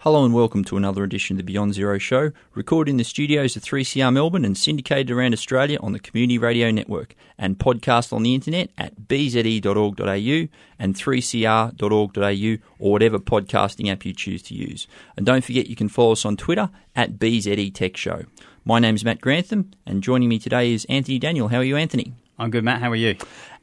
Hello and welcome to another edition of the Beyond Zero Show, recorded in the studios of 3CR Melbourne and syndicated around Australia on the Community Radio Network and podcast on the internet at bze.org.au and 3cr.org.au or whatever podcasting app you choose to use. And don't forget you can follow us on Twitter at BZE Tech Show. My name is Matt Grantham and joining me today is Anthony Daniel. How are you, Anthony? I'm good, Matt. How are you?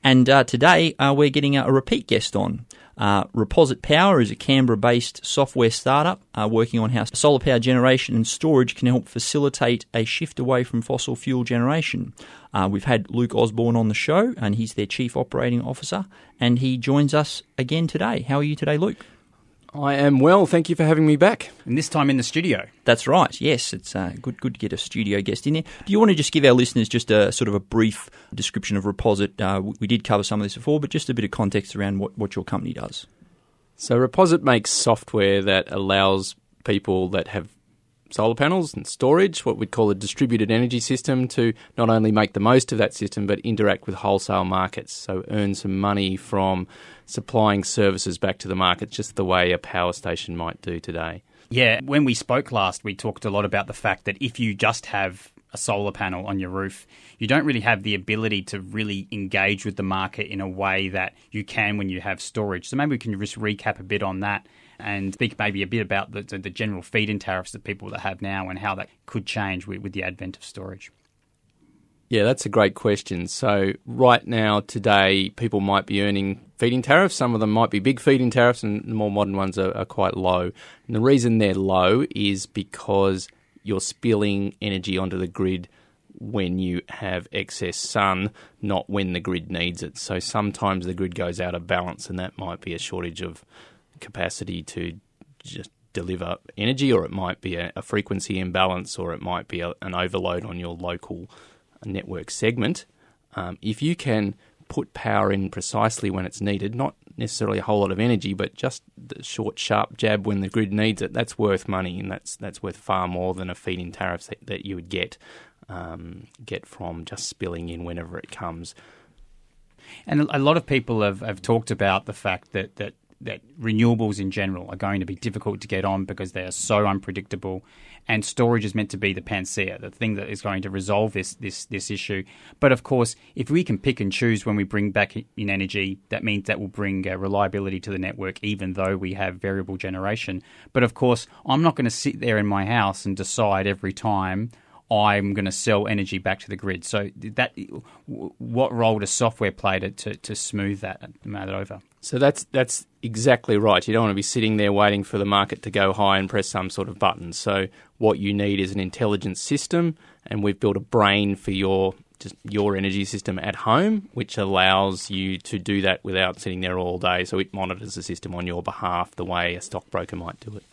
And uh, today uh, we're getting a repeat guest on. Uh, Reposit Power is a Canberra based software startup uh, working on how solar power generation and storage can help facilitate a shift away from fossil fuel generation. Uh, we've had Luke Osborne on the show, and he's their Chief Operating Officer, and he joins us again today. How are you today, Luke? I am well. Thank you for having me back. And this time in the studio. That's right. Yes, it's uh, good. Good to get a studio guest in there. Do you want to just give our listeners just a sort of a brief description of Reposit? Uh, we did cover some of this before, but just a bit of context around what, what your company does. So Reposit makes software that allows people that have solar panels and storage, what we'd call a distributed energy system, to not only make the most of that system but interact with wholesale markets. So earn some money from supplying services back to the market, just the way a power station might do today. Yeah, when we spoke last, we talked a lot about the fact that if you just have a solar panel on your roof, you don't really have the ability to really engage with the market in a way that you can when you have storage. So maybe we can just recap a bit on that and speak maybe a bit about the, the general feed-in tariffs that people that have now and how that could change with, with the advent of storage. Yeah, that's a great question. So, right now, today, people might be earning feed-in tariffs. Some of them might be big feed-in tariffs, and the more modern ones are, are quite low. And the reason they're low is because you're spilling energy onto the grid when you have excess sun, not when the grid needs it. So, sometimes the grid goes out of balance, and that might be a shortage of capacity to just deliver energy, or it might be a, a frequency imbalance, or it might be a, an overload on your local network segment. Um, if you can put power in precisely when it's needed, not necessarily a whole lot of energy, but just the short, sharp jab when the grid needs it, that's worth money, and that's that's worth far more than a feed-in tariff that, that you would get um, get from just spilling in whenever it comes. And a lot of people have, have talked about the fact that, that that renewables in general are going to be difficult to get on because they are so unpredictable. And storage is meant to be the panacea, the thing that is going to resolve this this this issue. But of course, if we can pick and choose when we bring back in energy, that means that will bring uh, reliability to the network, even though we have variable generation. But of course, I'm not going to sit there in my house and decide every time I'm going to sell energy back to the grid. So that what role does software play to, to, to smooth that matter over? So that's that's exactly right. You don't want to be sitting there waiting for the market to go high and press some sort of button. So what you need is an intelligent system, and we've built a brain for your just your energy system at home, which allows you to do that without sitting there all day. So it monitors the system on your behalf the way a stockbroker might do it.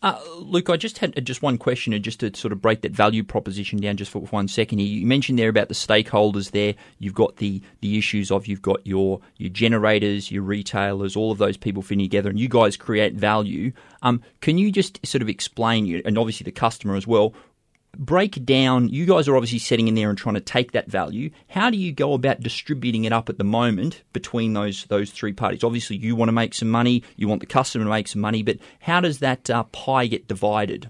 Uh, Luke, I just had just one question, and just to sort of break that value proposition down just for one second. You mentioned there about the stakeholders. There, you've got the the issues of you've got your your generators, your retailers, all of those people fitting together, and you guys create value. Um, can you just sort of explain, and obviously the customer as well, break down you guys are obviously sitting in there and trying to take that value. How do you go about distributing it up at the moment between those those three parties? Obviously you want to make some money you want the customer to make some money but how does that uh, pie get divided?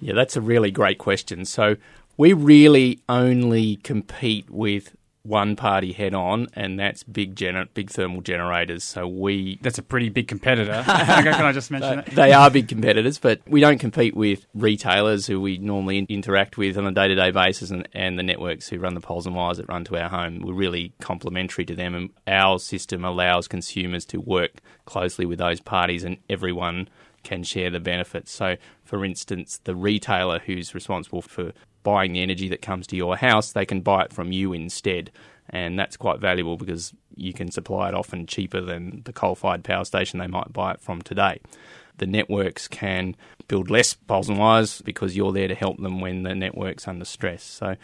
Yeah that's a really great question. So we really only compete with one party head on, and that's big gener- big thermal generators. So we that's a pretty big competitor. Can I just mention that? They are big competitors, but we don't compete with retailers who we normally interact with on a day to day basis, and, and the networks who run the poles and wires that run to our home. We're really complementary to them, and our system allows consumers to work closely with those parties, and everyone can share the benefits. So, for instance, the retailer who's responsible for buying the energy that comes to your house, they can buy it from you instead. And that's quite valuable because you can supply it often cheaper than the coal fired power station they might buy it from today. The networks can build less poles and wires because you're there to help them when the network's under stress. So,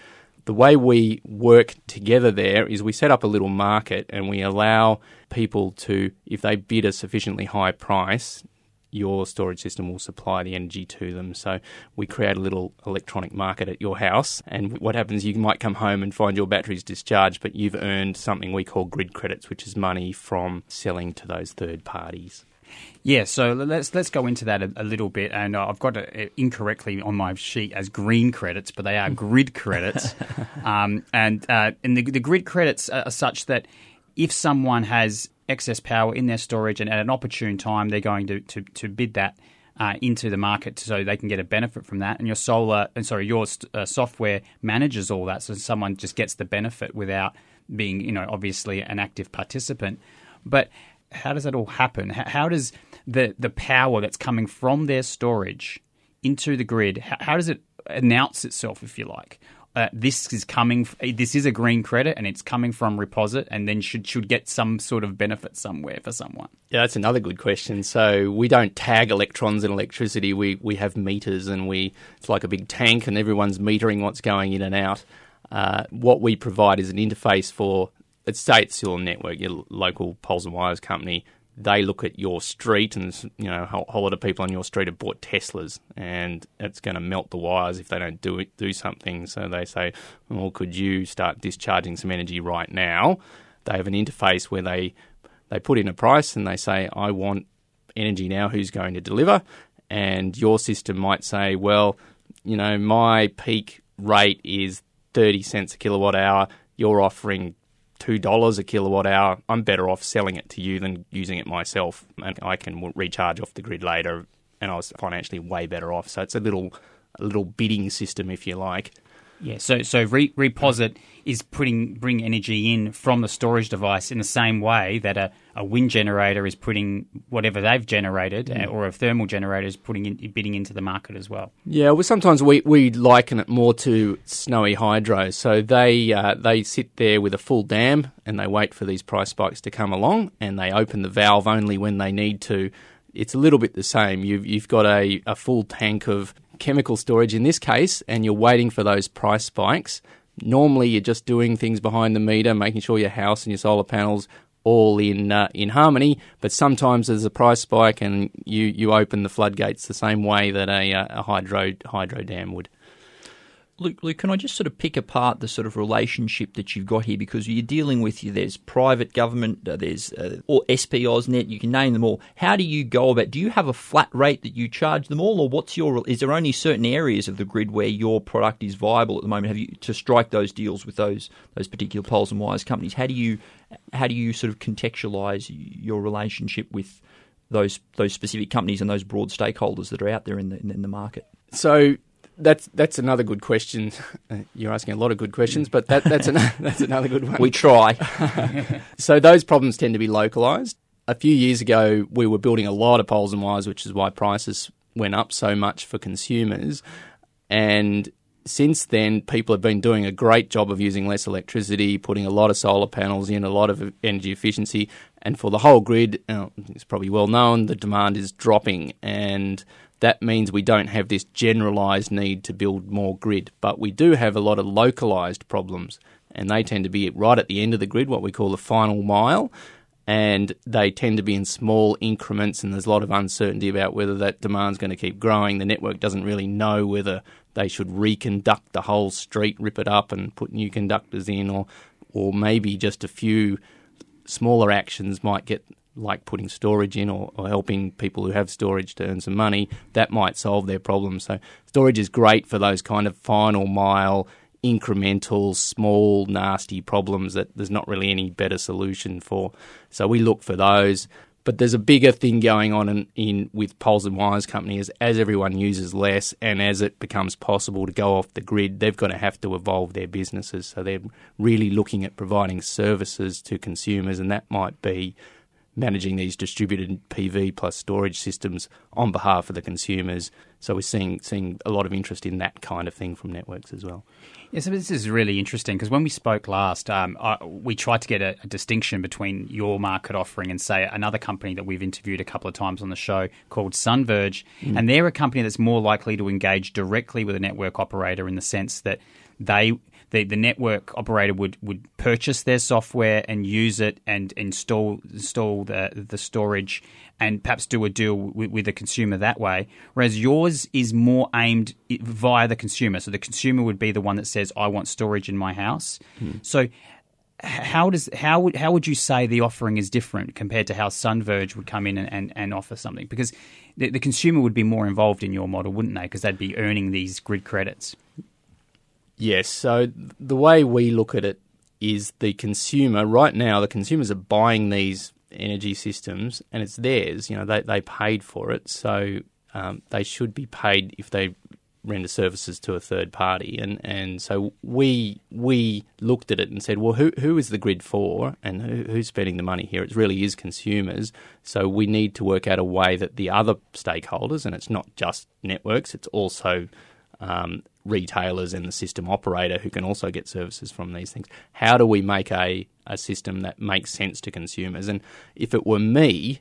the way we work together there is we set up a little market and we allow people to, if they bid a sufficiently high price, your storage system will supply the energy to them. So we create a little electronic market at your house. And what happens, you might come home and find your batteries discharged, but you've earned something we call grid credits, which is money from selling to those third parties. Yeah, so let's let's go into that a, a little bit. And uh, I've got it incorrectly on my sheet as green credits, but they are grid credits. Um, and uh, and the, the grid credits are such that if someone has excess power in their storage and at an opportune time, they're going to to, to bid that. Uh, into the market so they can get a benefit from that, and your solar and sorry, your uh, software manages all that, so someone just gets the benefit without being, you know, obviously an active participant. But how does that all happen? How does the the power that's coming from their storage into the grid? How, how does it announce itself, if you like? Uh, this is coming. This is a green credit, and it's coming from Reposit, and then should should get some sort of benefit somewhere for someone. Yeah, that's another good question. So we don't tag electrons in electricity. We we have meters, and we it's like a big tank, and everyone's metering what's going in and out. Uh, what we provide is an interface for let's say it's your network, your local poles and wires company. They look at your street, and you know a whole lot of people on your street have bought Teslas, and it's going to melt the wires if they don't do it, do something. So they say, "Well, could you start discharging some energy right now?" They have an interface where they they put in a price and they say, "I want energy now. Who's going to deliver?" And your system might say, "Well, you know, my peak rate is 30 cents a kilowatt hour. You're offering $2 a kilowatt hour, I'm better off selling it to you than using it myself. And I can recharge off the grid later, and I was financially way better off. So it's a little, a little bidding system, if you like. Yeah, so so Re- Reposit is putting bring energy in from the storage device in the same way that a, a wind generator is putting whatever they've generated, mm. or a thermal generator is putting in, bidding into the market as well. Yeah, well, sometimes we, we liken it more to snowy hydro. So they uh, they sit there with a full dam and they wait for these price spikes to come along, and they open the valve only when they need to. It's a little bit the same. You've you've got a, a full tank of chemical storage in this case, and you're waiting for those price spikes. Normally, you're just doing things behind the meter, making sure your house and your solar panels all in uh, in harmony. But sometimes there's a price spike, and you, you open the floodgates the same way that a, uh, a hydro hydro dam would. Luke, Luke, can I just sort of pick apart the sort of relationship that you've got here because you're dealing with you. There's private government, uh, there's uh, or SP AusNet, you can name them all. How do you go about? Do you have a flat rate that you charge them all, or what's your? Is there only certain areas of the grid where your product is viable at the moment? Have you to strike those deals with those those particular poles and wires companies? How do you how do you sort of contextualise your relationship with those those specific companies and those broad stakeholders that are out there in the in the market? So that's that's another good question. Uh, you're asking a lot of good questions, but that, that's an, that's another good one. We try. so those problems tend to be localized. A few years ago, we were building a lot of poles and wires, which is why prices went up so much for consumers. And since then, people have been doing a great job of using less electricity, putting a lot of solar panels in, a lot of energy efficiency, and for the whole grid, uh, it's probably well known, the demand is dropping, and that means we don't have this generalized need to build more grid, but we do have a lot of localized problems, and they tend to be right at the end of the grid, what we call the final mile, and they tend to be in small increments, and there's a lot of uncertainty about whether that demand's going to keep growing. The network doesn't really know whether they should reconduct the whole street, rip it up, and put new conductors in, or or maybe just a few smaller actions might get like putting storage in or, or, helping people who have storage to earn some money, that might solve their problem. So storage is great for those kind of final mile, incremental, small, nasty problems that there's not really any better solution for. So we look for those. But there's a bigger thing going on in, in with poles and wires companies as everyone uses less and as it becomes possible to go off the grid, they've got to have to evolve their businesses. So they're really looking at providing services to consumers, and that might be managing these distributed PV plus storage systems on behalf of the consumers. So we're seeing seeing a lot of interest in that kind of thing from networks as well. Yeah, so this is really interesting because when we spoke last, um, I, we tried to get a, a, distinction between your market offering and say another company that we've interviewed a couple of times on the show called Sunverge, mm. and they're a company that's more likely to engage directly with a network operator in the sense that they the, the network operator would, would purchase their software and use it and install install the, the storage and perhaps do a deal with, with the consumer that way. Whereas yours is more aimed via the consumer. So the consumer would be the one that says, I want storage in my house. Hmm. So how does how would how would you say the offering is different compared to how Sunverge would come in and, and, and offer something? Because the, the consumer would be more involved in your model, wouldn't they? Because they'd be earning these grid credits. Yes. So the way we look at it is the consumer right now. The consumers are buying these energy systems, and it's theirs. You know, they they paid for it, so um, they should be paid if they render services to a third party. And, and so we we looked at it and said, well, who who is the grid for, and who, who's spending the money here? It really is consumers. So we need to work out a way that the other stakeholders, and it's not just networks, it's also um, retailers and the system operator who can also get services from these things. How do we make a, a system that makes sense to consumers? And if it were me,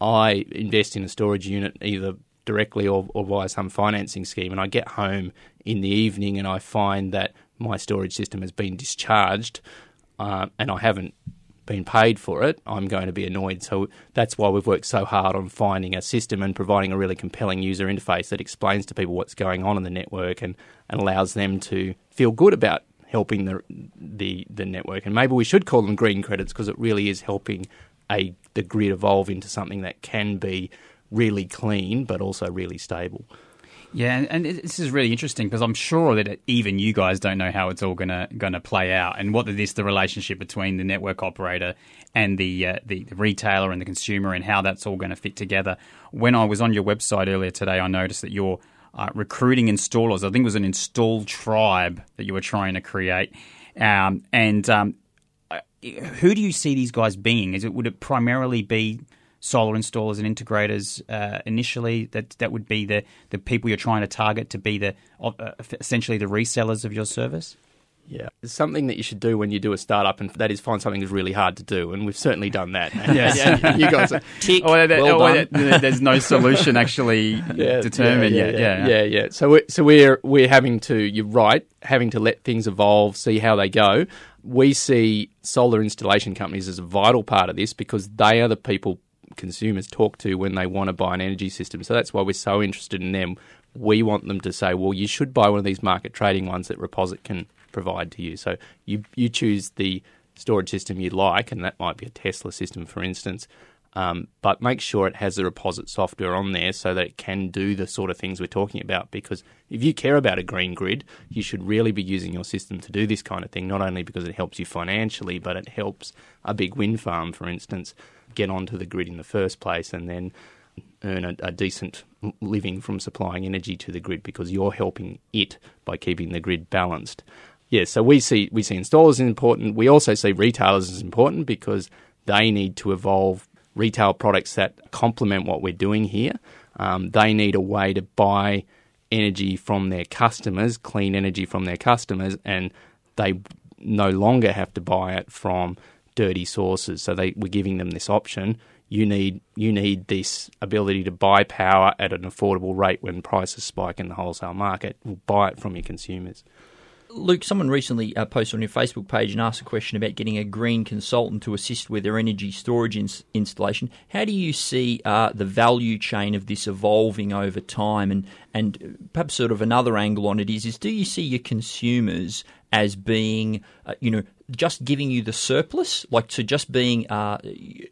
I invest in a storage unit either directly or, or via some financing scheme, and I get home in the evening and I find that my storage system has been discharged uh, and I haven't been paid for it, I'm going to be annoyed. So that's why we've worked so hard on finding a system and providing a really compelling user interface that explains to people what's going on in the network and, and allows them to feel good about helping the the the network. And maybe we should call them green credits because it really is helping a the grid evolve into something that can be really clean but also really stable. Yeah, and, this is really interesting because I'm sure that even you guys don't know how it's all gonna gonna play out, and what this the relationship between the network operator and the, uh, the, the retailer and the consumer, and how that's all going to fit together. When I was on your website earlier today, I noticed that you're uh, recruiting installers. I think it was an install tribe that you were trying to create, um, and um, who do you see these guys being? Is it would it primarily be solar installers and integrators uh, initially. That that would be the, the people you're trying to target to be the uh, essentially the resellers of your service. Yeah, it's something that you should do when you do a startup, and that is find something that's really hard to do, and we've certainly done that. yes, you guys tick. Oh, that, well oh, done. there's no solution actually yeah, determined yeah, yeah, yet. Yeah, yeah, yeah. So we're, so we're we're having to. You're right, having to let things evolve, see how they go. We see solar installation companies as a vital part of this because they are the people consumers talk to when they want to buy an energy system. So that's why we're so interested in them. We want them to say, well, you should buy one of these market trading ones that Reposit can provide to you. So you you choose the storage system you like, and that might be a Tesla system, for instance. Um, but make sure it has the Reposit software on there so that it can do the sort of things we're talking about. Because if you care about a green grid, you should really be using your system to do this kind of thing, not only because it helps you financially, but it helps a big wind farm, for instance, get onto the grid in the first place and then earn a, a, decent living from supplying energy to the grid because you're helping it by keeping the grid balanced. Yeah, so we see we see installers as important. We also see retailers as important because they need to evolve retail products that complement what we're doing here. Um, they need a way to buy energy from their customers, clean energy from their customers, and they no longer have to buy it from dirty sources. So they we're giving them this option. You need you need this ability to buy power at an affordable rate when prices spike in the wholesale market. We'll buy it from your consumers. Luke, someone recently uh, posted on your Facebook page and asked a question about getting a green consultant to assist with their energy storage ins- installation. How do you see uh, the value chain of this evolving over time? And, and perhaps sort of another angle on it is, is do you see your consumers as being, uh, you know, just giving you the surplus, like to just being, uh,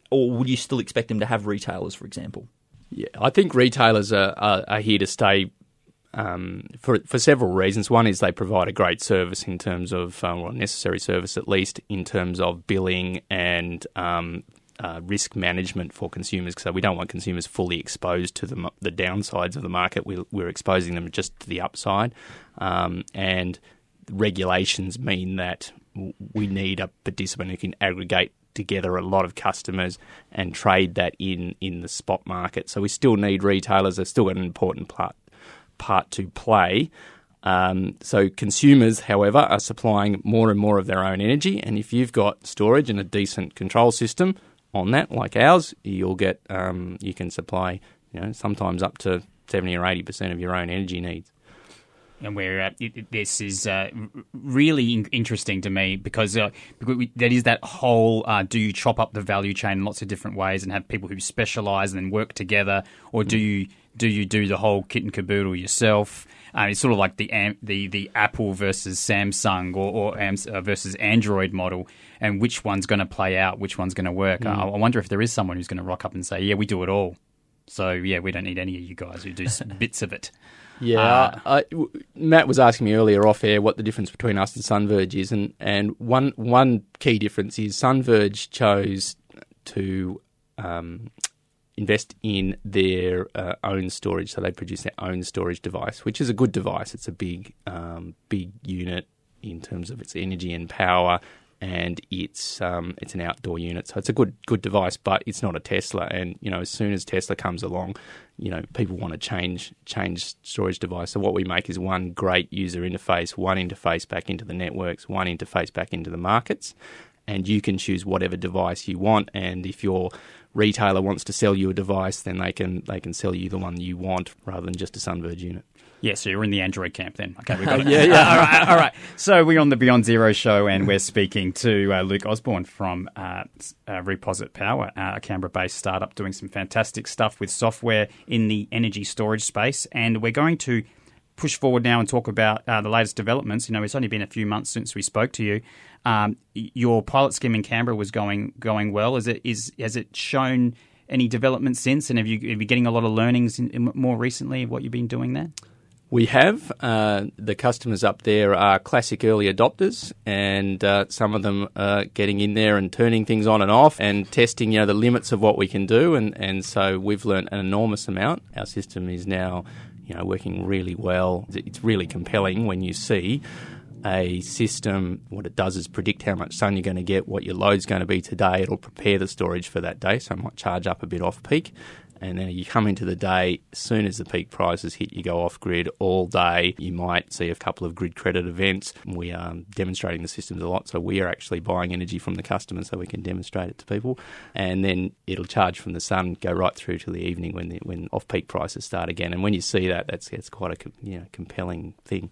or would you still expect them to have retailers, for example? Yeah, I think retailers are, are, are here to stay um, for for several reasons. One is they provide a great service in terms of, uh, well, necessary service at least in terms of billing and um, uh, risk management for consumers. So we don't want consumers fully exposed to the the downsides of the market. We're, we're exposing them just to the upside, um, and regulations mean that we need a participant who can aggregate together a lot of customers and trade that in in the spot market. So we still need retailers. They've still got an important part part to play. Um, so consumers, however, are supplying more and more of their own energy, and if you've got storage and a decent control system on that, like ours, you'll get um, you can supply you know sometimes up to seventy or eighty percent of your own energy needs. And where uh, it, this is uh, really in- interesting to me because, uh, because we, that is that whole uh, do you chop up the value chain in lots of different ways and have people who specialize and then work together, or do you do you do the whole kit and caboodle yourself? Uh, it's sort of like the the the Apple versus Samsung or, or uh, versus Android model, and which one's going to play out, which one's going to work. Mm. I, I wonder if there is someone who's going to rock up and say, "Yeah, we do it all." So yeah, we don't need any of you guys who do bits of it. Yeah, uh, I, Matt was asking me earlier off air what the difference between us and Sunverge is, and, and one one key difference is Sunverge chose to um, invest in their uh, own storage, so they produce their own storage device, which is a good device. It's a big um, big unit in terms of its energy and power, and it's um, it's an outdoor unit, so it's a good good device, but it's not a Tesla. And you know, as soon as Tesla comes along, you know, people want to change change storage device. So what we make is one great user interface, one interface back into the networks, one interface back into the markets, and you can choose whatever device you want. And if your retailer wants to sell you a device, then they can they can sell you the one you want rather than just a Sunverge unit. Yeah, so you're in the Android camp then. Okay, we got it. yeah, yeah. all, right, all right. So we're on the Beyond Zero show, and we're speaking to uh, Luke Osborne from uh, uh, Reposit Power, uh, a Canberra-based startup doing some fantastic stuff with software in the energy storage space. And we're going to push forward now and talk about uh, the latest developments. You know, it's only been a few months since we spoke to you. Um, your pilot scheme in Canberra was going going well. Is it is has it shown any development since? And have you you getting a lot of learnings in, in more recently of what you've been doing there? We have. Uh, the customers up there are classic early adopters, and uh, some of them are getting in there and turning things on and off and testing, you know, the limits of what we can do. And, and so we've learned an enormous amount. Our system is now, you know, working really well. It's really compelling when you see a system. What it does is predict how much sun you're going to get, what your load's going to be today. It'll prepare the storage for that day, so it might charge up a bit off peak and then you come into the day, as soon as the peak prices hit, you go off grid all day. You might see a couple of grid credit events. We are demonstrating the systems a lot, so we are actually buying energy from the customer so we can demonstrate it to people. And then it'll charge from the sun, go right through to the evening when the, when off peak prices start again. And when you see that, that's, that's quite a you know, compelling thing.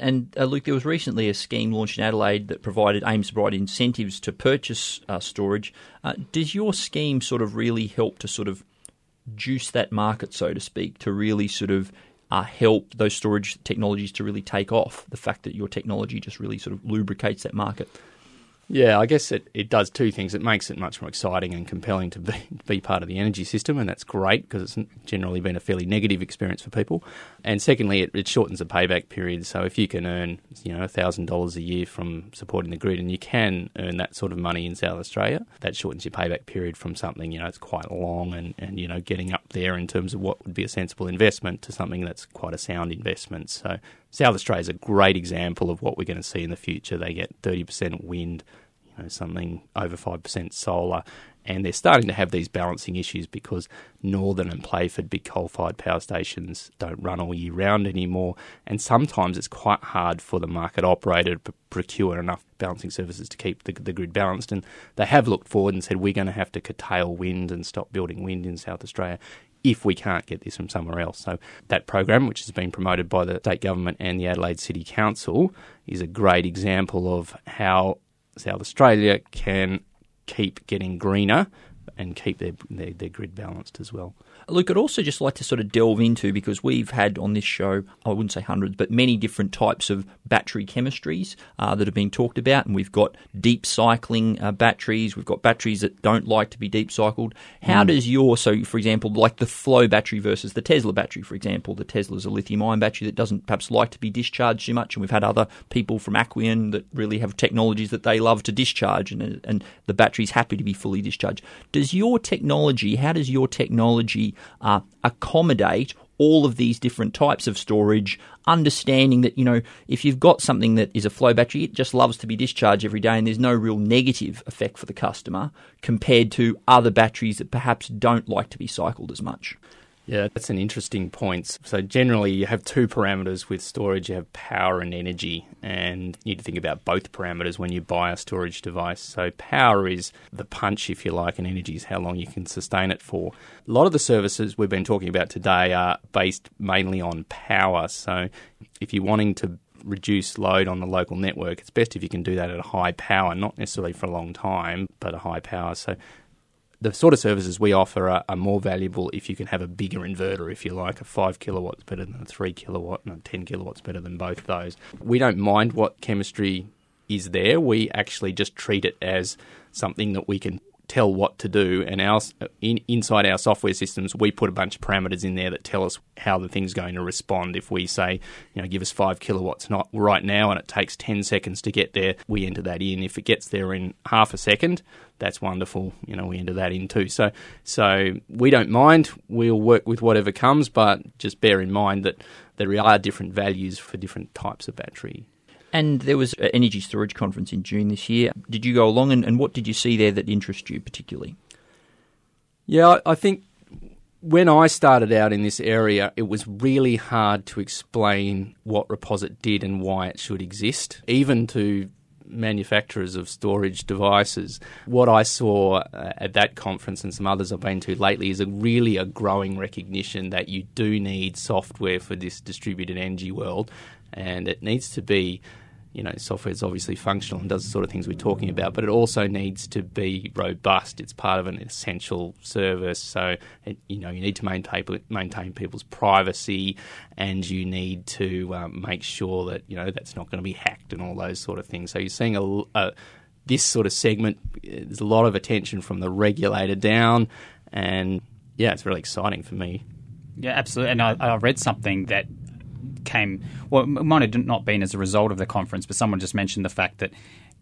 And uh, Luke, there was recently a scheme launched in Adelaide that provided aims provide incentives to purchase uh, storage. Uh, does your scheme sort of really help to sort of juice that market, so to speak, to really sort of uh, help those storage technologies to really take off? The fact that your technology just really sort of lubricates that market. Yeah, I guess it, it does two things. It makes it much more exciting and compelling to be, be part of the energy system, and that's great because it's generally been a fairly negative experience for people. And secondly, it, it shortens the payback period. So if you can earn, you know, thousand dollars a year from supporting the grid, and you can earn that sort of money in South Australia, that shortens your payback period from something you know it's quite long and, and you know getting up there in terms of what would be a sensible investment to something that's quite a sound investment. So South Australia is a great example of what we're going to see in the future. They get 30% wind, you know, something over 5% solar, and they're starting to have these balancing issues because Northern and Playford big coal-fired power stations don't run all year round anymore, and sometimes it's quite hard for the market operator to procure enough balancing services to keep the, the grid balanced. And they have looked forward and said we're going to have to curtail wind and stop building wind in South Australia if we can't get this from somewhere else. So that program, which has been promoted by the state government and the Adelaide City Council, is a great example of how South Australia can keep getting greener and keep their, their, their grid balanced as well. Luke, I'd also just like to sort of delve into because we've had on this show, I wouldn't say hundreds, but many different types of battery chemistries uh, that have been talked about. And we've got deep cycling uh, batteries, we've got batteries that don't like to be deep cycled. How mm. does your, so for example, like the flow battery versus the Tesla battery, for example, the Tesla is a lithium ion battery that doesn't perhaps like to be discharged too much. And we've had other people from Aquion that really have technologies that they love to discharge, and, and the battery's happy to be fully discharged. Does your technology, how does your technology uh, accommodate all of these different types of storage, understanding that, you know, if you've got something that is a flow battery, it just loves to be discharged every day and there's no real negative effect for the customer compared to other batteries that perhaps don't like to be cycled as much. Yeah, that's an interesting point. So generally, you have two parameters with storage. You have power and energy, and you need to think about both parameters when you buy a storage device. So power is the punch, if you like, and energy is how long you can sustain it for. A lot of the services we've been talking about today are based mainly on power. So if you're wanting to reduce load on the local network, it's best if you can do that at a high power, not necessarily for a long time, but a high power. So the sort of services we offer are, are, more valuable if you can have a bigger inverter, if you like. A 5 kilowatts better than a 3 kilowatt, and a 10 kilowatts better than both those. We don't mind what chemistry is there. We actually just treat it as something that we can tell what to do. And our, in, inside our software systems, we put a bunch of parameters in there that tell us how the thing's going to respond. If we say, you know, give us five kilowatts not right now and it takes 10 seconds to get there, we enter that in. If it gets there in half a second, that's wonderful. You know, we enter that in too. So, so we don't mind. We'll work with whatever comes, but just bear in mind that there are different values for different types of battery. And there was an energy storage conference in June this year. Did you go along, and, and what did you see there that interested you particularly? Yeah, I think when I started out in this area, it was really hard to explain what Reposit did and why it should exist, even to manufacturers of storage devices. What I saw uh, at that conference and some others I've been to lately is a really a growing recognition that you do need software for this distributed energy world, and it needs to be you know, software is obviously functional and does the sort of things we're talking about, but it also needs to be robust. It's part of an essential service, so it, you know you need to maintain maintain people's privacy, and you need to um, make sure that you know that's not going to be hacked and all those sort of things. So you're seeing a, a this sort of segment. There's a lot of attention from the regulator down, and yeah, it's really exciting for me. Yeah, absolutely. And I, I read something that came, well, it might have not been as a result of the conference, but someone just mentioned the fact that,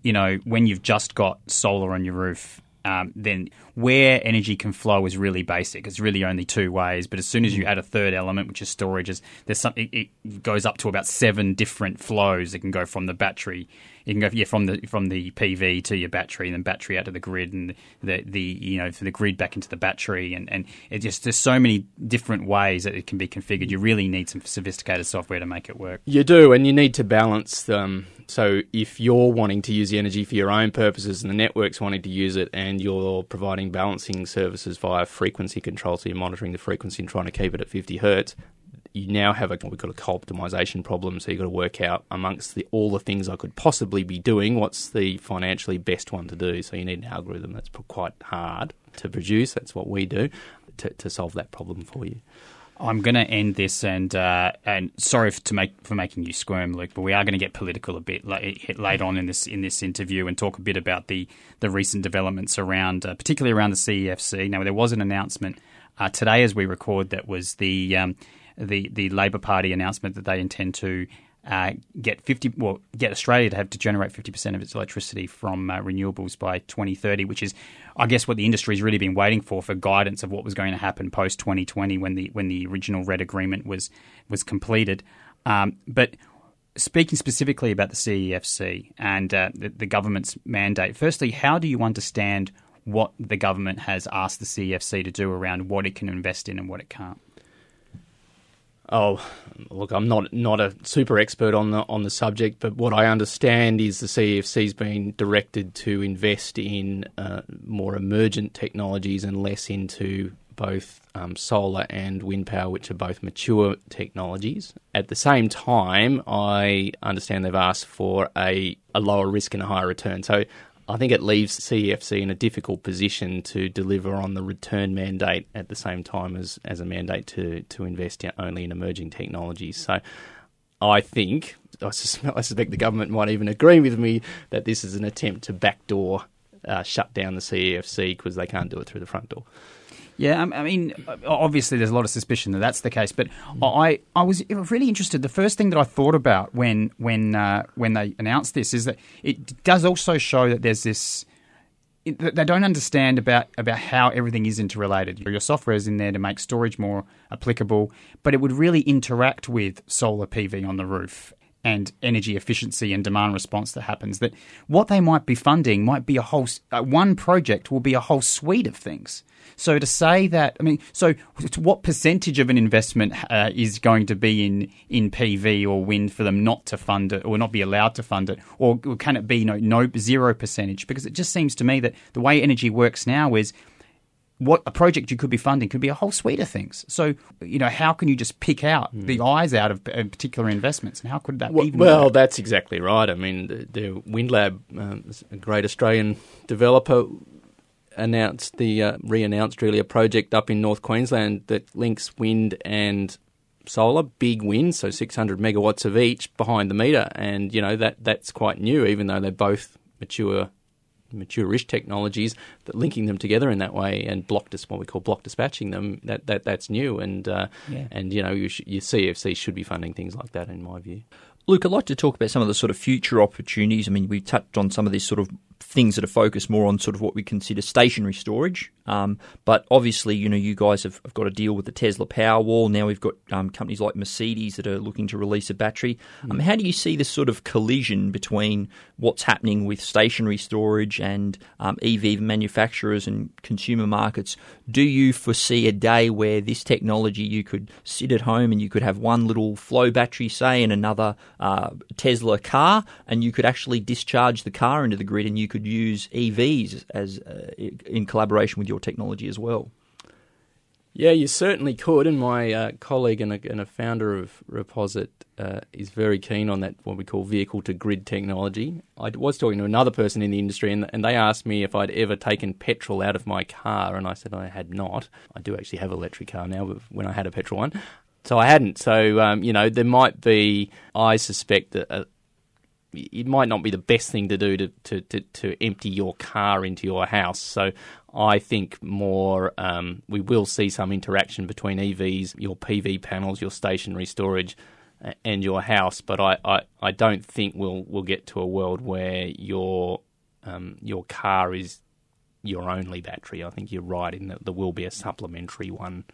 you know, when you've just got solar on your roof, um, then where energy can flow is really basic. It's really only two ways. But as soon as you add a third element, which is storage, is there's some, it, it goes up to about seven different flows. It can go from the battery you can go yeah from the from the PV to your battery, and then battery out to the grid, and the the you know the grid back into the battery, and and it just there's so many different ways that it can be configured. You really need some sophisticated software to make it work. You do, and you need to balance them. So if you're wanting to use the energy for your own purposes, and the network's wanting to use it, and you're providing balancing services via frequency control, so you're monitoring the frequency and trying to keep it at 50 hertz, you now have a we've got a co-optimization problem. So you've got to work out amongst the, all the things I could possibly be doing, what's the financially best one to do. So you need an algorithm that's quite hard to produce. That's what we do to, to solve that problem for you. I'm going to end this, and uh, and sorry to make for making you squirm, Luke, but we are going to get political a bit late on in this in this interview and talk a bit about the the recent developments around, uh, particularly around the CEFC. Now, there was an announcement uh, today as we record that was the um, the the Labor Party announcement that they intend to uh, get fifty well get Australia to have to generate fifty percent of its electricity from uh, renewables by twenty thirty, which is I guess what the industry's really been waiting for for guidance of what was going to happen post twenty twenty when the when the original RET agreement was was completed. Um, but speaking specifically about the CEFC and uh, the, the government's mandate, firstly, how do you understand what the government has asked the CEFC to do around what it can invest in and what it can't? Oh, look, I'm not not a super expert on the on the subject, but what I understand is the CEFC's been directed to invest in uh, more emergent technologies and less into both um, solar and wind power, which are both mature technologies. At the same time, I understand they've asked for a, a lower risk and a higher return. So I think it leaves CEFC in a difficult position to deliver on the return mandate at the same time as, as a mandate to, to invest only in emerging technologies. So I think, I suspect, I suspect the government might even agree with me that this is an attempt to backdoor uh, shut down the CEFC because they can't do it through the front door. Yeah, I mean, obviously there's a lot of suspicion that that's the case, but I, I was really interested. The first thing that I thought about when when uh, when they announced this is that it does also show that there's this they don't understand about, about how everything is interrelated. Your software is in there to make storage more applicable, but it would really interact with solar PV on the roof and energy efficiency and demand response that happens. That what they might be funding might be a whole uh, one project will be a whole suite of things. So to say that, I mean, so what percentage of an investment uh, is going to be in, in PV or wind for them not to fund it or not be allowed to fund it, or can it be no, no zero percentage? Because it just seems to me that the way energy works now is what a project you could be funding could be a whole suite of things. So, you know, how can you just pick out mm. the eyes out of particular investments, and how could that well, even? Well, work? that's exactly right. I mean, the, the WindLab, um, a great Australian developer, announced the uh, re-announced really a project up in North Queensland that links wind and solar, big wind, so 600 megawatts of each behind the meter, and you know that that's quite new, even though they're both mature mature-ish technologies that linking them together in that way and block dis- what we call block dispatching them that, that that's new and uh, yeah. and you know you, sh- your CFC should be funding things like that in my view. Luke, I'd like to talk about some of the sort of future opportunities. I mean, we touched on some of these sort of things that are focused more on sort of what we consider stationary storage. Um, but obviously, you know, you guys have, have, got to deal with the Tesla Powerwall. Now we've got um, companies like Mercedes that are looking to release a battery. Mm. Um, how do you see this sort of collision between what's happening with stationary storage and um, EV manufacturers and consumer markets? Do you foresee a day where this technology you could sit at home and you could have one little flow battery, say, in another uh, Tesla car, and you could actually discharge the car into the grid and you could use EVs as uh, in collaboration with your technology as well. Yeah, you certainly could. And my uh, colleague and a, and a, founder of Reposit uh, is very keen on that, what we call vehicle to grid technology. I was talking to another person in the industry, and, and they asked me if I'd ever taken petrol out of my car, and I said I had not. I do actually have an electric car now, but when I had a petrol one. So I hadn't. So, um, you know, there might be, I suspect, that uh, it might not be the best thing to do to, to, to, to empty your car into your house. So I think more um, we will see some interaction between EVs, your PV panels, your stationary storage, and your house. But I, I, I don't think we'll we'll get to a world where your um, your car is your only battery. I think you're right in that there will be a supplementary one,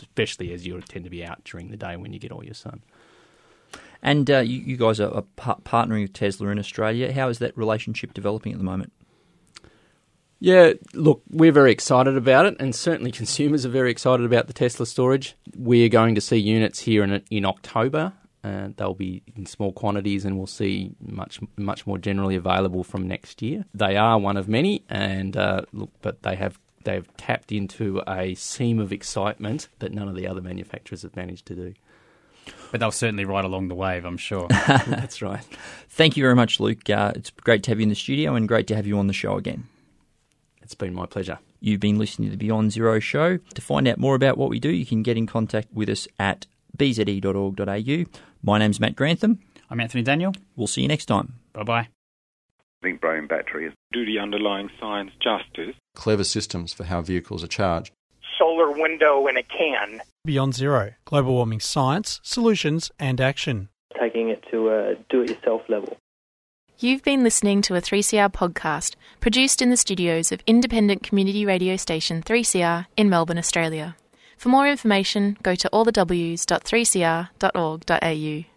especially as you tend to be out during the day when you get all your sun. And uh, you, you, guys are, are partnering with Tesla in Australia. How is that relationship developing at the moment? Yeah, look, we're very excited about it, and certainly consumers are very excited about the Tesla storage. We are going to see units here in in October. Uh, they'll be in small quantities, and we'll see much much more generally available from next year. They are one of many, and uh, look, but they have they've tapped into a seam of excitement that none of the other manufacturers have managed to do. But they'll certainly ride along the wave, I'm sure. That's right. Thank you very much, Luke. Uh, it's great to have you in the studio and great to have you on the show again. It's been my pleasure. You've been listening to the Beyond Zero show. To find out more about what we do, you can get in contact with us at bze.org.au. My name's Matt Grantham. I'm Anthony Daniel. We'll see you next time. Bye bye. Zinc bromine batteries. Do the underlying science justice. Clever systems for how vehicles are charged. Solar window in a can. Beyond Zero Global Warming Science, Solutions and Action. Taking it to a do it yourself level. You've been listening to a 3CR podcast produced in the studios of independent community radio station 3CR in Melbourne, Australia. For more information, go to allthews.3cr.org.au.